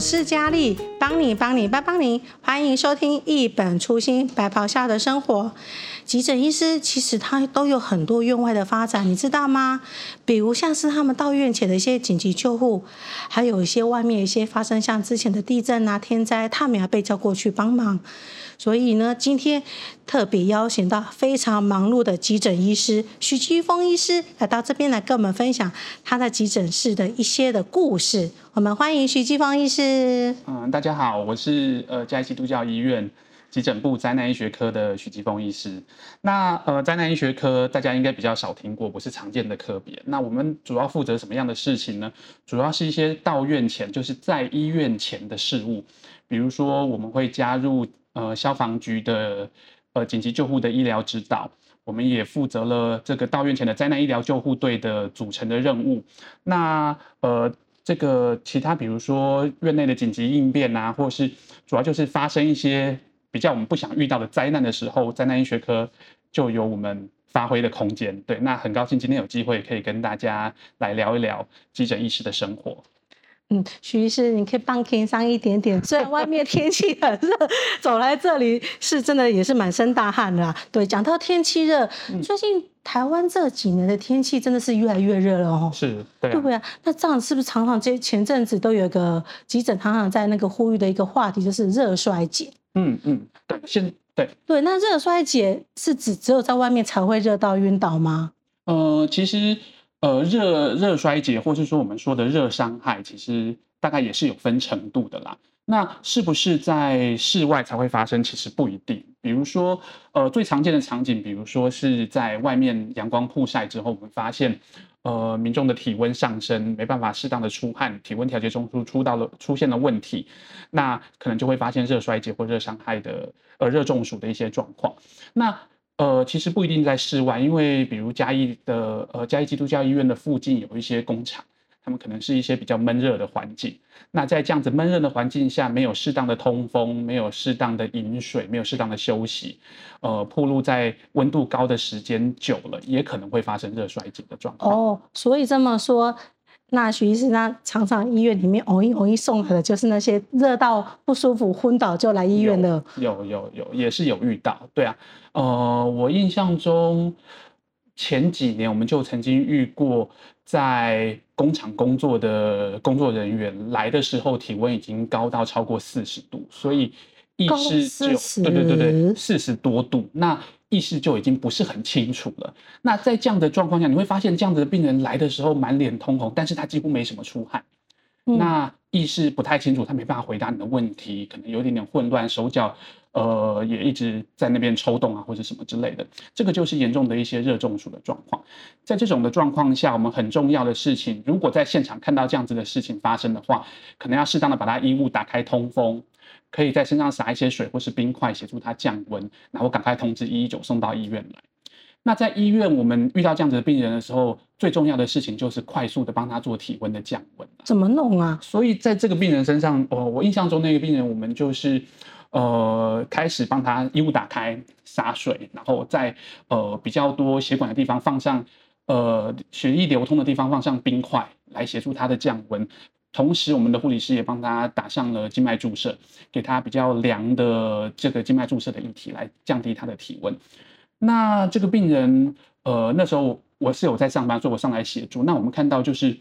是佳丽，帮你帮你帮帮你，欢迎收听一本初心白袍下的生活。急诊医师其实他都有很多院外的发展，你知道吗？比如像是他们到院前的一些紧急救护，还有一些外面一些发生像之前的地震啊、天灾，他们要被叫过去帮忙。所以呢，今天特别邀请到非常忙碌的急诊医师徐基峰医师来到这边来跟我们分享他在急诊室的一些的故事。我们欢迎徐基峰医师。嗯，大家好，我是呃嘉义基督教医院急诊部灾难医学科的许基峰医师。那呃灾难医学科大家应该比较少听过，不是常见的科别。那我们主要负责什么样的事情呢？主要是一些到院前，就是在医院前的事务，比如说我们会加入。呃，消防局的呃紧急救护的医疗指导，我们也负责了这个到院前的灾难医疗救护队的组成的任务。那呃，这个其他比如说院内的紧急应变啊，或是主要就是发生一些比较我们不想遇到的灾难的时候，灾难医学科就有我们发挥的空间。对，那很高兴今天有机会可以跟大家来聊一聊急诊医师的生活。嗯，徐医师，你可以帮听上一点点。虽然外面天气很热，走来这里是真的也是满身大汗的啦。对，讲到天气热，嗯、最近台湾这几年的天气真的是越来越热了哦。是，对、啊，对不对？那这样是不是常常这前阵子都有一个急诊常常在那个呼吁的一个话题，就是热衰竭？嗯嗯，对，现对对，那热衰竭是指只有在外面才会热到晕倒吗？呃，其实。呃，热热衰竭，或是说我们说的热伤害，其实大概也是有分程度的啦。那是不是在室外才会发生？其实不一定。比如说，呃，最常见的场景，比如说是在外面阳光曝晒之后，我们发现，呃，民众的体温上升，没办法适当的出汗，体温调节中枢出到了出现了问题，那可能就会发现热衰竭或热伤害的呃热中暑的一些状况。那呃，其实不一定在室外，因为比如嘉义的呃嘉义基督教医院的附近有一些工厂，他们可能是一些比较闷热的环境。那在这样子闷热的环境下，没有适当的通风，没有适当的饮水，没有适当的休息，呃，暴露在温度高的时间久了，也可能会发生热衰竭的状况。哦，所以这么说。那徐医师，那常常医院里面偶一偶一送来的，就是那些热到不舒服、昏倒就来医院的。有有有，也是有遇到。对啊，呃，我印象中前几年我们就曾经遇过，在工厂工作的工作人员来的时候，体温已经高到超过四十度，所以意识就对对对对，四十多度。那意识就已经不是很清楚了。那在这样的状况下，你会发现这样子的病人来的时候满脸通红，但是他几乎没什么出汗。嗯、那意识不太清楚，他没办法回答你的问题，可能有点点混乱，手脚呃也一直在那边抽动啊，或者什么之类的。这个就是严重的一些热中暑的状况。在这种的状况下，我们很重要的事情，如果在现场看到这样子的事情发生的话，可能要适当的把他衣物打开通风。可以在身上撒一些水或是冰块，协助他降温，然后赶快通知一一九送到医院来。那在医院，我们遇到这样子的病人的时候，最重要的事情就是快速的帮他做体温的降温。怎么弄啊？所以在这个病人身上，哦，我印象中那个病人，我们就是呃开始帮他衣物打开，洒水，然后在呃比较多血管的地方放上呃血液流通的地方放上冰块，来协助他的降温。同时，我们的护理师也帮他打上了静脉注射，给他比较凉的这个静脉注射的液体，来降低他的体温。那这个病人，呃，那时候我是有在上班，所以我上来协助。那我们看到就是。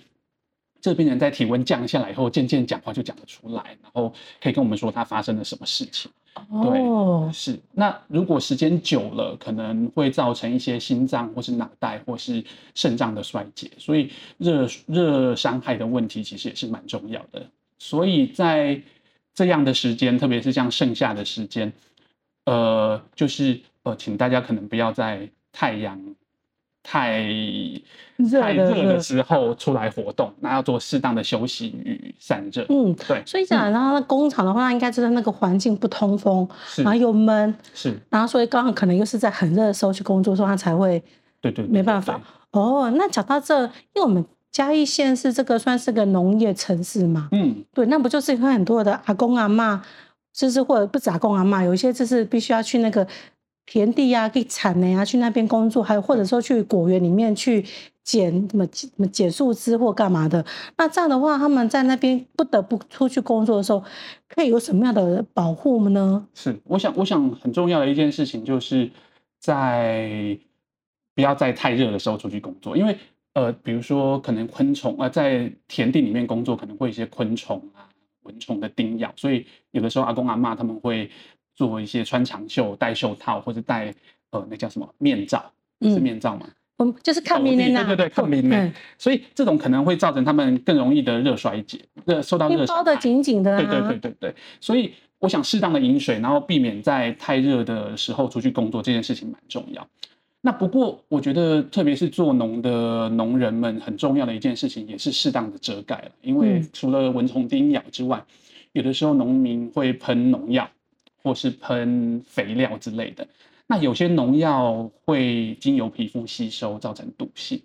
这个病人在体温降下来以后，渐渐讲话就讲得出来，然后可以跟我们说他发生了什么事情。哦，对，是。那如果时间久了，可能会造成一些心脏或是脑袋或是肾脏的衰竭，所以热热伤害的问题其实也是蛮重要的。所以在这样的时间，特别是像剩下的时间，呃，就是呃，请大家可能不要在太阳。太太热的时候出来活动，那要做适当的休息与散热。嗯，对。所以讲，然后那工厂的话，应该就是那个环境不通风，然后又闷，是。然后所以刚好可能又是在很热的时候去工作，所以他才会对对没办法。哦，那讲到这，因为我们嘉义县是这个算是个农业城市嘛，嗯，对，那不就是有很多的阿公阿嬷，就是或者不止阿公阿嬷，有一些就是必须要去那个。田地啊，可以产的呀，去那边工作，还有或者说去果园里面去捡什么捡树枝或干嘛的。那这样的话，他们在那边不得不出去工作的时候，可以有什么样的保护呢？是，我想，我想很重要的一件事情就是在不要在太热的时候出去工作，因为呃，比如说可能昆虫啊、在田地里面工作可能会一些昆虫啊、蚊虫的叮咬，所以有的时候阿公阿妈他们会做一些穿长袖、戴袖套或者戴呃那叫什么面罩，是面罩吗？嗯嗯，就是抗敏的，对对对，抗敏的。所以这种可能会造成他们更容易的热衰竭，热受到热。包的紧紧的。对对对对对。所以我想适当的饮水，然后避免在太热的时候出去工作，这件事情蛮重要。那不过我觉得，特别是做农的农人们，很重要的一件事情也是适当的遮盖了，因为除了蚊虫叮咬之外，有的时候农民会喷农药，或是喷肥料之类的。那有些农药会经由皮肤吸收，造成毒性，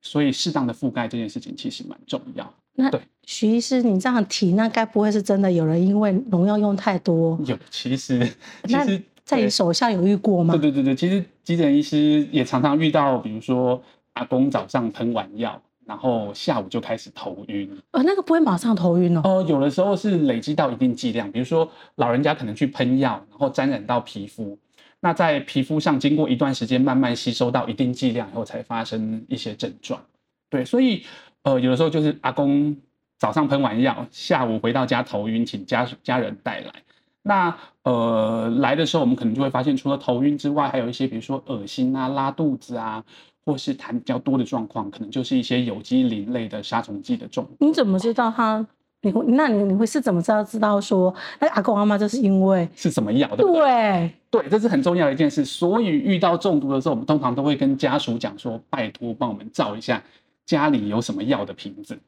所以适当的覆盖这件事情其实蛮重要。那对徐医师，你这样提，那该不会是真的有人因为农药用太多？有，其实 其实在你手下有遇过吗？对对对对，其实急诊医师也常常遇到，比如说阿公早上喷完药，然后下午就开始头晕。呃，那个不会马上头晕哦。哦、呃，有的时候是累积到一定剂量，比如说老人家可能去喷药，然后沾染到皮肤。那在皮肤上经过一段时间慢慢吸收到一定剂量以后，才发生一些症状。对，所以呃，有的时候就是阿公早上喷完药，下午回到家头晕，请家家人带来。那呃来的时候，我们可能就会发现，除了头晕之外，还有一些比如说恶心啊、拉肚子啊，或是痰比较多的状况，可能就是一些有机磷类的杀虫剂的中毒。你怎么知道他？你会，那你你会是怎么知道知道说，那阿公阿妈就是因为是什么药？对对，对，这是很重要的一件事。所以遇到中毒的时候，我们通常都会跟家属讲说，拜托帮我们照一下家里有什么药的瓶子。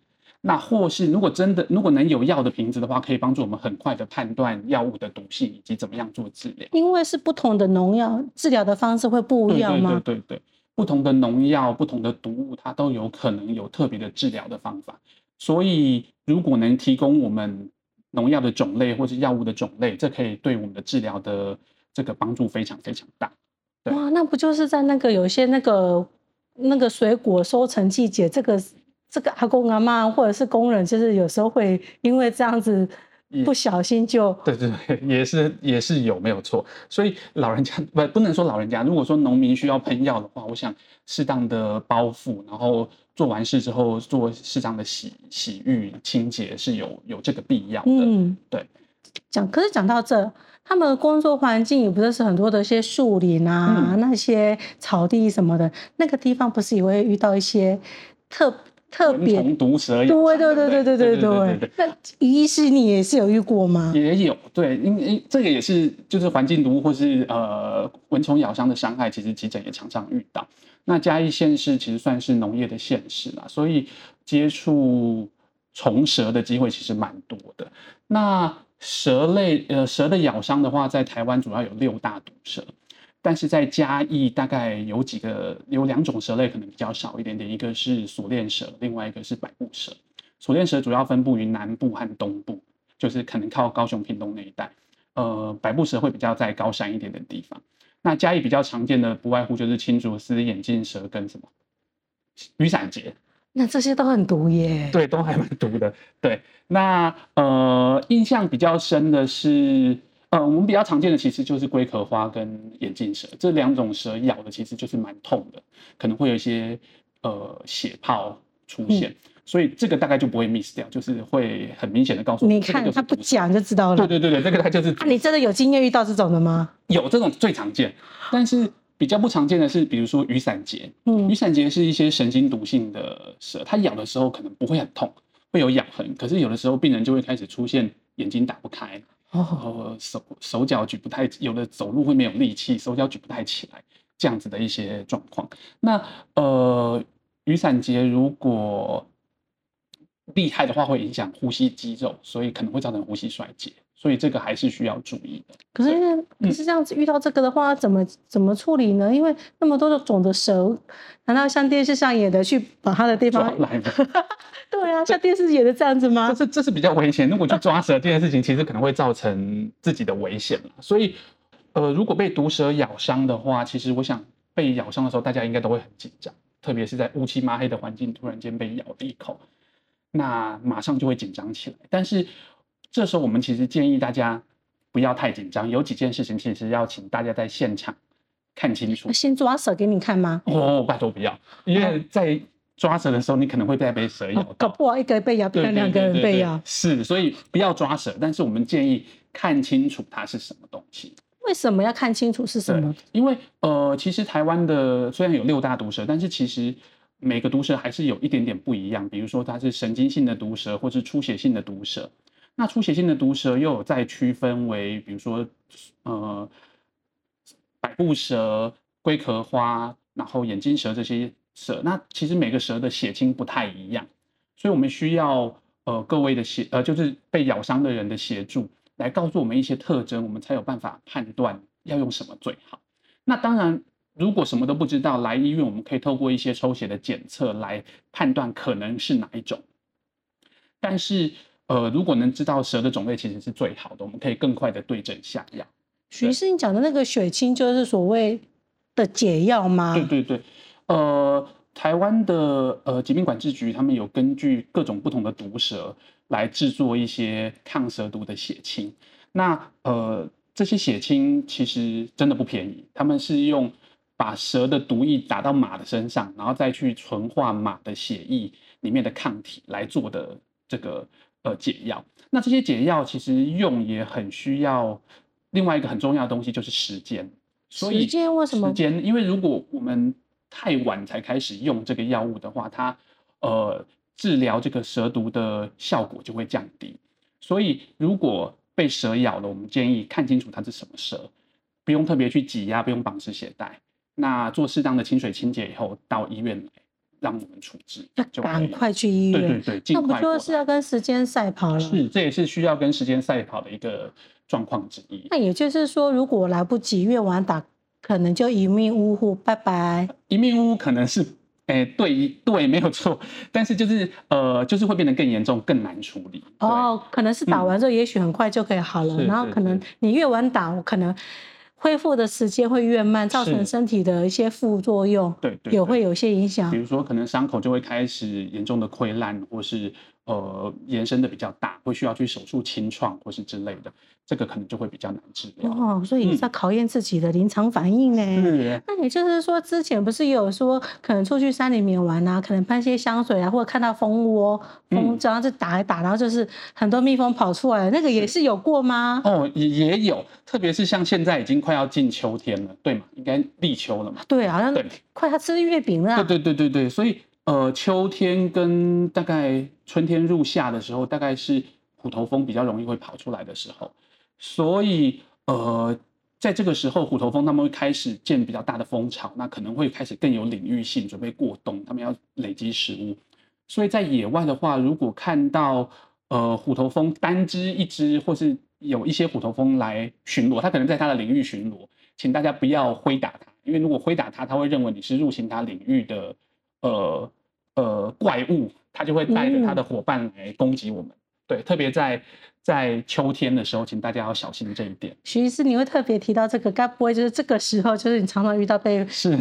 那或是如果真的如果能有药的瓶子的话，可以帮助我们很快的判断药物的毒性以及怎么样做治疗。因为是不同的农药，治疗的方式会不一样吗？对对对对，不同的农药、不同的毒物，它都有可能有特别的治疗的方法。所以，如果能提供我们农药的种类或是药物的种类，这可以对我们的治疗的这个帮助非常非常大。哇，那不就是在那个有些那个那个水果收成季节，这个这个阿公阿嬷或者是工人，就是有时候会因为这样子。不小心就对对对，也是也是有没有错，所以老人家不不能说老人家，如果说农民需要喷药的话，我想适当的包覆，然后做完事之后做适当的洗洗浴清洁是有有这个必要的。嗯，对。讲可是讲到这，他们的工作环境也不是是很多的一些树林啊，嗯、那些草地什么的，那个地方不是也会遇到一些特。特别毒蛇咬，对对对对对对对。那医师你也是有遇过吗？也有，对，因为这个也是就是环境毒或是呃蚊虫咬伤的伤害，其实急诊也常常遇到。那嘉义县市其实算是农业的县市啦，所以接触虫蛇的机会其实蛮多的。那蛇类呃蛇的咬伤的话，在台湾主要有六大毒蛇。但是在嘉义，大概有几个有两种蛇类可能比较少一点点，一个是锁链蛇，另外一个是百步蛇。锁链蛇主要分布于南部和东部，就是可能靠高雄屏东那一带。呃，百步蛇会比较在高山一点的地方。那嘉义比较常见的不外乎就是青竹丝、眼镜蛇跟什么雨伞节。那这些都很毒耶。对，都还蛮毒的。对，那呃，印象比较深的是。呃，我们比较常见的其实就是龟壳花跟眼镜蛇这两种蛇咬的，其实就是蛮痛的，可能会有一些呃血泡出现，嗯、所以这个大概就不会 miss 掉，就是会很明显的告诉你看他不讲就知道了。对对对对，这个它就是。啊，你真的有经验遇到这种的吗？有这种最常见，但是比较不常见的是，比如说雨伞节。嗯，雨伞节是一些神经毒性的蛇，它咬的时候可能不会很痛，会有咬痕，可是有的时候病人就会开始出现眼睛打不开。哦，手手脚举不太，有的走路会没有力气，手脚举不太起来，这样子的一些状况。那呃，雨伞节如果厉害的话，会影响呼吸肌肉，所以可能会造成呼吸衰竭，所以这个还是需要注意的。可是，可是这样子遇到这个的话，怎么怎么处理呢？因为那么多的种的蛇，难道像电视上演的去把它的地方来吗？对啊，像电视演的这样子吗？这是这是比较危险。如果去抓蛇这件事情，其实可能会造成自己的危险。所以，呃，如果被毒蛇咬伤的话，其实我想被咬伤的时候，大家应该都会很紧张。特别是在乌漆嘛黑的环境突然间被咬了一口，那马上就会紧张起来。但是这时候我们其实建议大家不要太紧张，有几件事情其实要请大家在现场看清楚。先抓蛇给你看吗？哦，拜托不要，因为在抓蛇的时候，你可能会再被蛇咬，搞不好一个被咬，变成两个人被咬。是，所以不要抓蛇，但是我们建议看清楚它是什么东西。为什么要看清楚是什么？因为呃，其实台湾的虽然有六大毒蛇，但是其实每个毒蛇还是有一点点不一样。比如说它是神经性的毒蛇，或是出血性的毒蛇。那出血性的毒蛇又有再区分为，比如说呃，百步蛇、龟壳花，然后眼镜蛇这些蛇。那其实每个蛇的血清不太一样，所以我们需要呃各位的协呃，就是被咬伤的人的协助。来告诉我们一些特征，我们才有办法判断要用什么最好。那当然，如果什么都不知道，来医院我们可以透过一些抽血的检测来判断可能是哪一种。但是，呃，如果能知道蛇的种类，其实是最好的，我们可以更快的对症下药。徐医师，你讲的那个血清就是所谓的解药吗？对对对，呃，台湾的呃疾病管制局他们有根据各种不同的毒蛇。来制作一些抗蛇毒的血清，那呃这些血清其实真的不便宜，他们是用把蛇的毒液打到马的身上，然后再去纯化马的血液里面的抗体来做的这个呃解药。那这些解药其实用也很需要另外一个很重要的东西，就是时间。所以时间为什么？时间，因为如果我们太晚才开始用这个药物的话，它呃。治疗这个蛇毒的效果就会降低，所以如果被蛇咬了，我们建议看清楚它是什么蛇，不用特别去挤压，不用绑实血带，那做适当的清水清洁以后，到医院来让我们处置，就赶快去医院。对对对，那不就是要跟时间赛跑了？是，这也是需要跟时间赛跑的一个状况之一。那也就是说，如果来不及，越晚打，可能就一命呜呼，拜拜。一命呜呼可能是。哎、欸，对对，没有错，但是就是呃，就是会变得更严重，更难处理。哦，可能是打完之后，也许很快就可以好了，嗯、然后可能你越晚打，我可能恢复的时间会越慢，造成身体的一些副作用，对对，也会有些影响。比如说，可能伤口就会开始严重的溃烂，或是。呃，延伸的比较大，会需要去手术清创或是之类的，这个可能就会比较难治疗。哦，所以也是在考验自己的临床反应呢。嗯。那也就是说，之前不是有说，可能出去山里面玩啊，可能喷些香水啊，或者看到蜂窝，蜂然后就打一打，然后就是很多蜜蜂跑出来，那个也是有过吗？哦，也也有，特别是像现在已经快要进秋天了，对吗？应该立秋了嘛？对啊，那快要吃月饼了。对对对对对，所以。呃，秋天跟大概春天入夏的时候，大概是虎头蜂比较容易会跑出来的时候，所以呃，在这个时候，虎头蜂他们会开始建比较大的蜂巢，那可能会开始更有领域性，准备过冬，他们要累积食物。所以在野外的话，如果看到呃虎头蜂单只一只，或是有一些虎头蜂来巡逻，它可能在它的领域巡逻，请大家不要挥打它，因为如果挥打它，它会认为你是入侵它领域的呃。呃，怪物它就会带着它的伙伴来攻击我们。嗯、对，特别在在秋天的时候，请大家要小心这一点。徐医师，你会特别提到这个，该不会就是这个时候，就是你常常遇到被是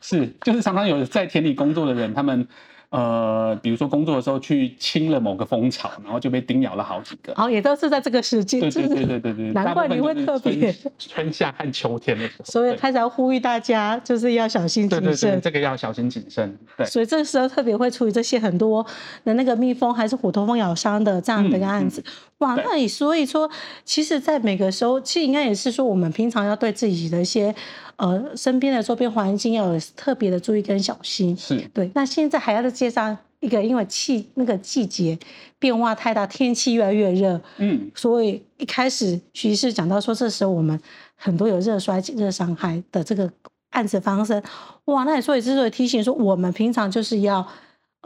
是，就是常常有在田里工作的人，他们。呃，比如说工作的时候去清了某个蜂巢，然后就被叮咬了好几个。哦，也都是在这个时间。对对对对对对。难怪你会特别春夏和秋天的时候。所以开始要呼吁大家，就是要小心谨慎。对对对，这个要小心谨慎。对。所以这个时候特别会处理这些很多的那个蜜蜂还是虎头蜂咬伤的这样的一个案子。嗯嗯、哇，那你所以说，其实，在每个时候，其实应该也是说，我们平常要对自己的一些。呃，身边的周边环境要有特别的注意跟小心。是对。那现在还要再介绍一个，因为气那个季节变化太大，天气越来越热。嗯。所以一开始徐医师讲到说，这时候我们很多有热衰、热伤害的这个案子发生。哇，那你所以之所以提醒说，我们平常就是要，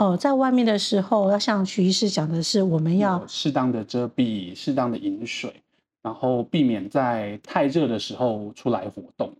呃，在外面的时候，要像徐医师讲的是，我们要适当的遮蔽，适当的饮水，然后避免在太热的时候出来活动。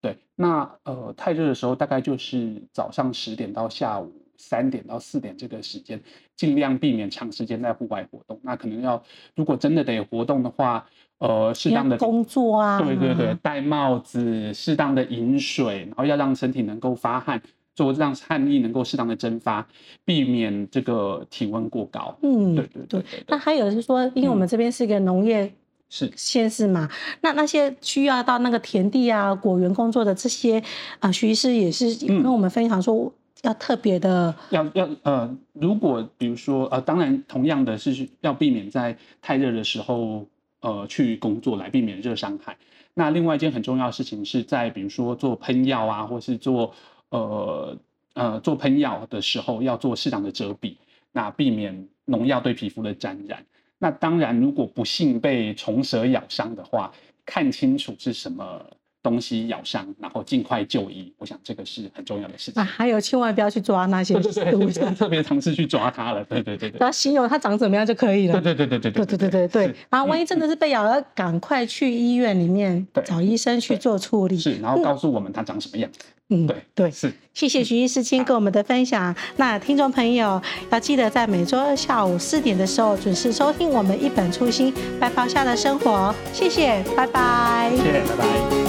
对，那呃太热的时候，大概就是早上十点到下午三点到四点这个时间，尽量避免长时间在户外活动。那可能要，如果真的得活动的话，呃，适当的工作啊，对对对，戴帽子，适当的饮水，然后要让身体能够发汗，做让汗液能够适当的蒸发，避免这个体温过高。嗯，对对对，对。那还有是说，因为我们这边是一个农业是县市嘛，那那些需要到那个田地啊、果园工作的这些啊，徐医师也是跟我们分享说，要特别的，要要呃，如果比如说呃，当然同样的是要避免在太热的时候呃去工作，来避免热伤害。那另外一件很重要的事情是在比如说做喷药啊，或是做呃呃做喷药的时候，要做适当的遮蔽，那避免农药对皮肤的沾染。那当然，如果不幸被虫蛇咬伤的话，看清楚是什么。东西咬伤，然后尽快就医，我想这个是很重要的事情。啊，还有千万不要去抓那些，对对对，不要特别尝试去抓它了。对对对对，只要形容它长怎么样就可以了。对对对对对对对对对对。然后万一真的是被咬了，赶快去医院里面找医生去做处理。是，然后告诉我们它长什么样子。嗯，对对是。谢谢徐医师今天跟我们的分享。那听众朋友要记得在每周二下午四点的时候准时收听我们一本初心白袍下的生活。谢谢，拜拜。谢谢，拜拜。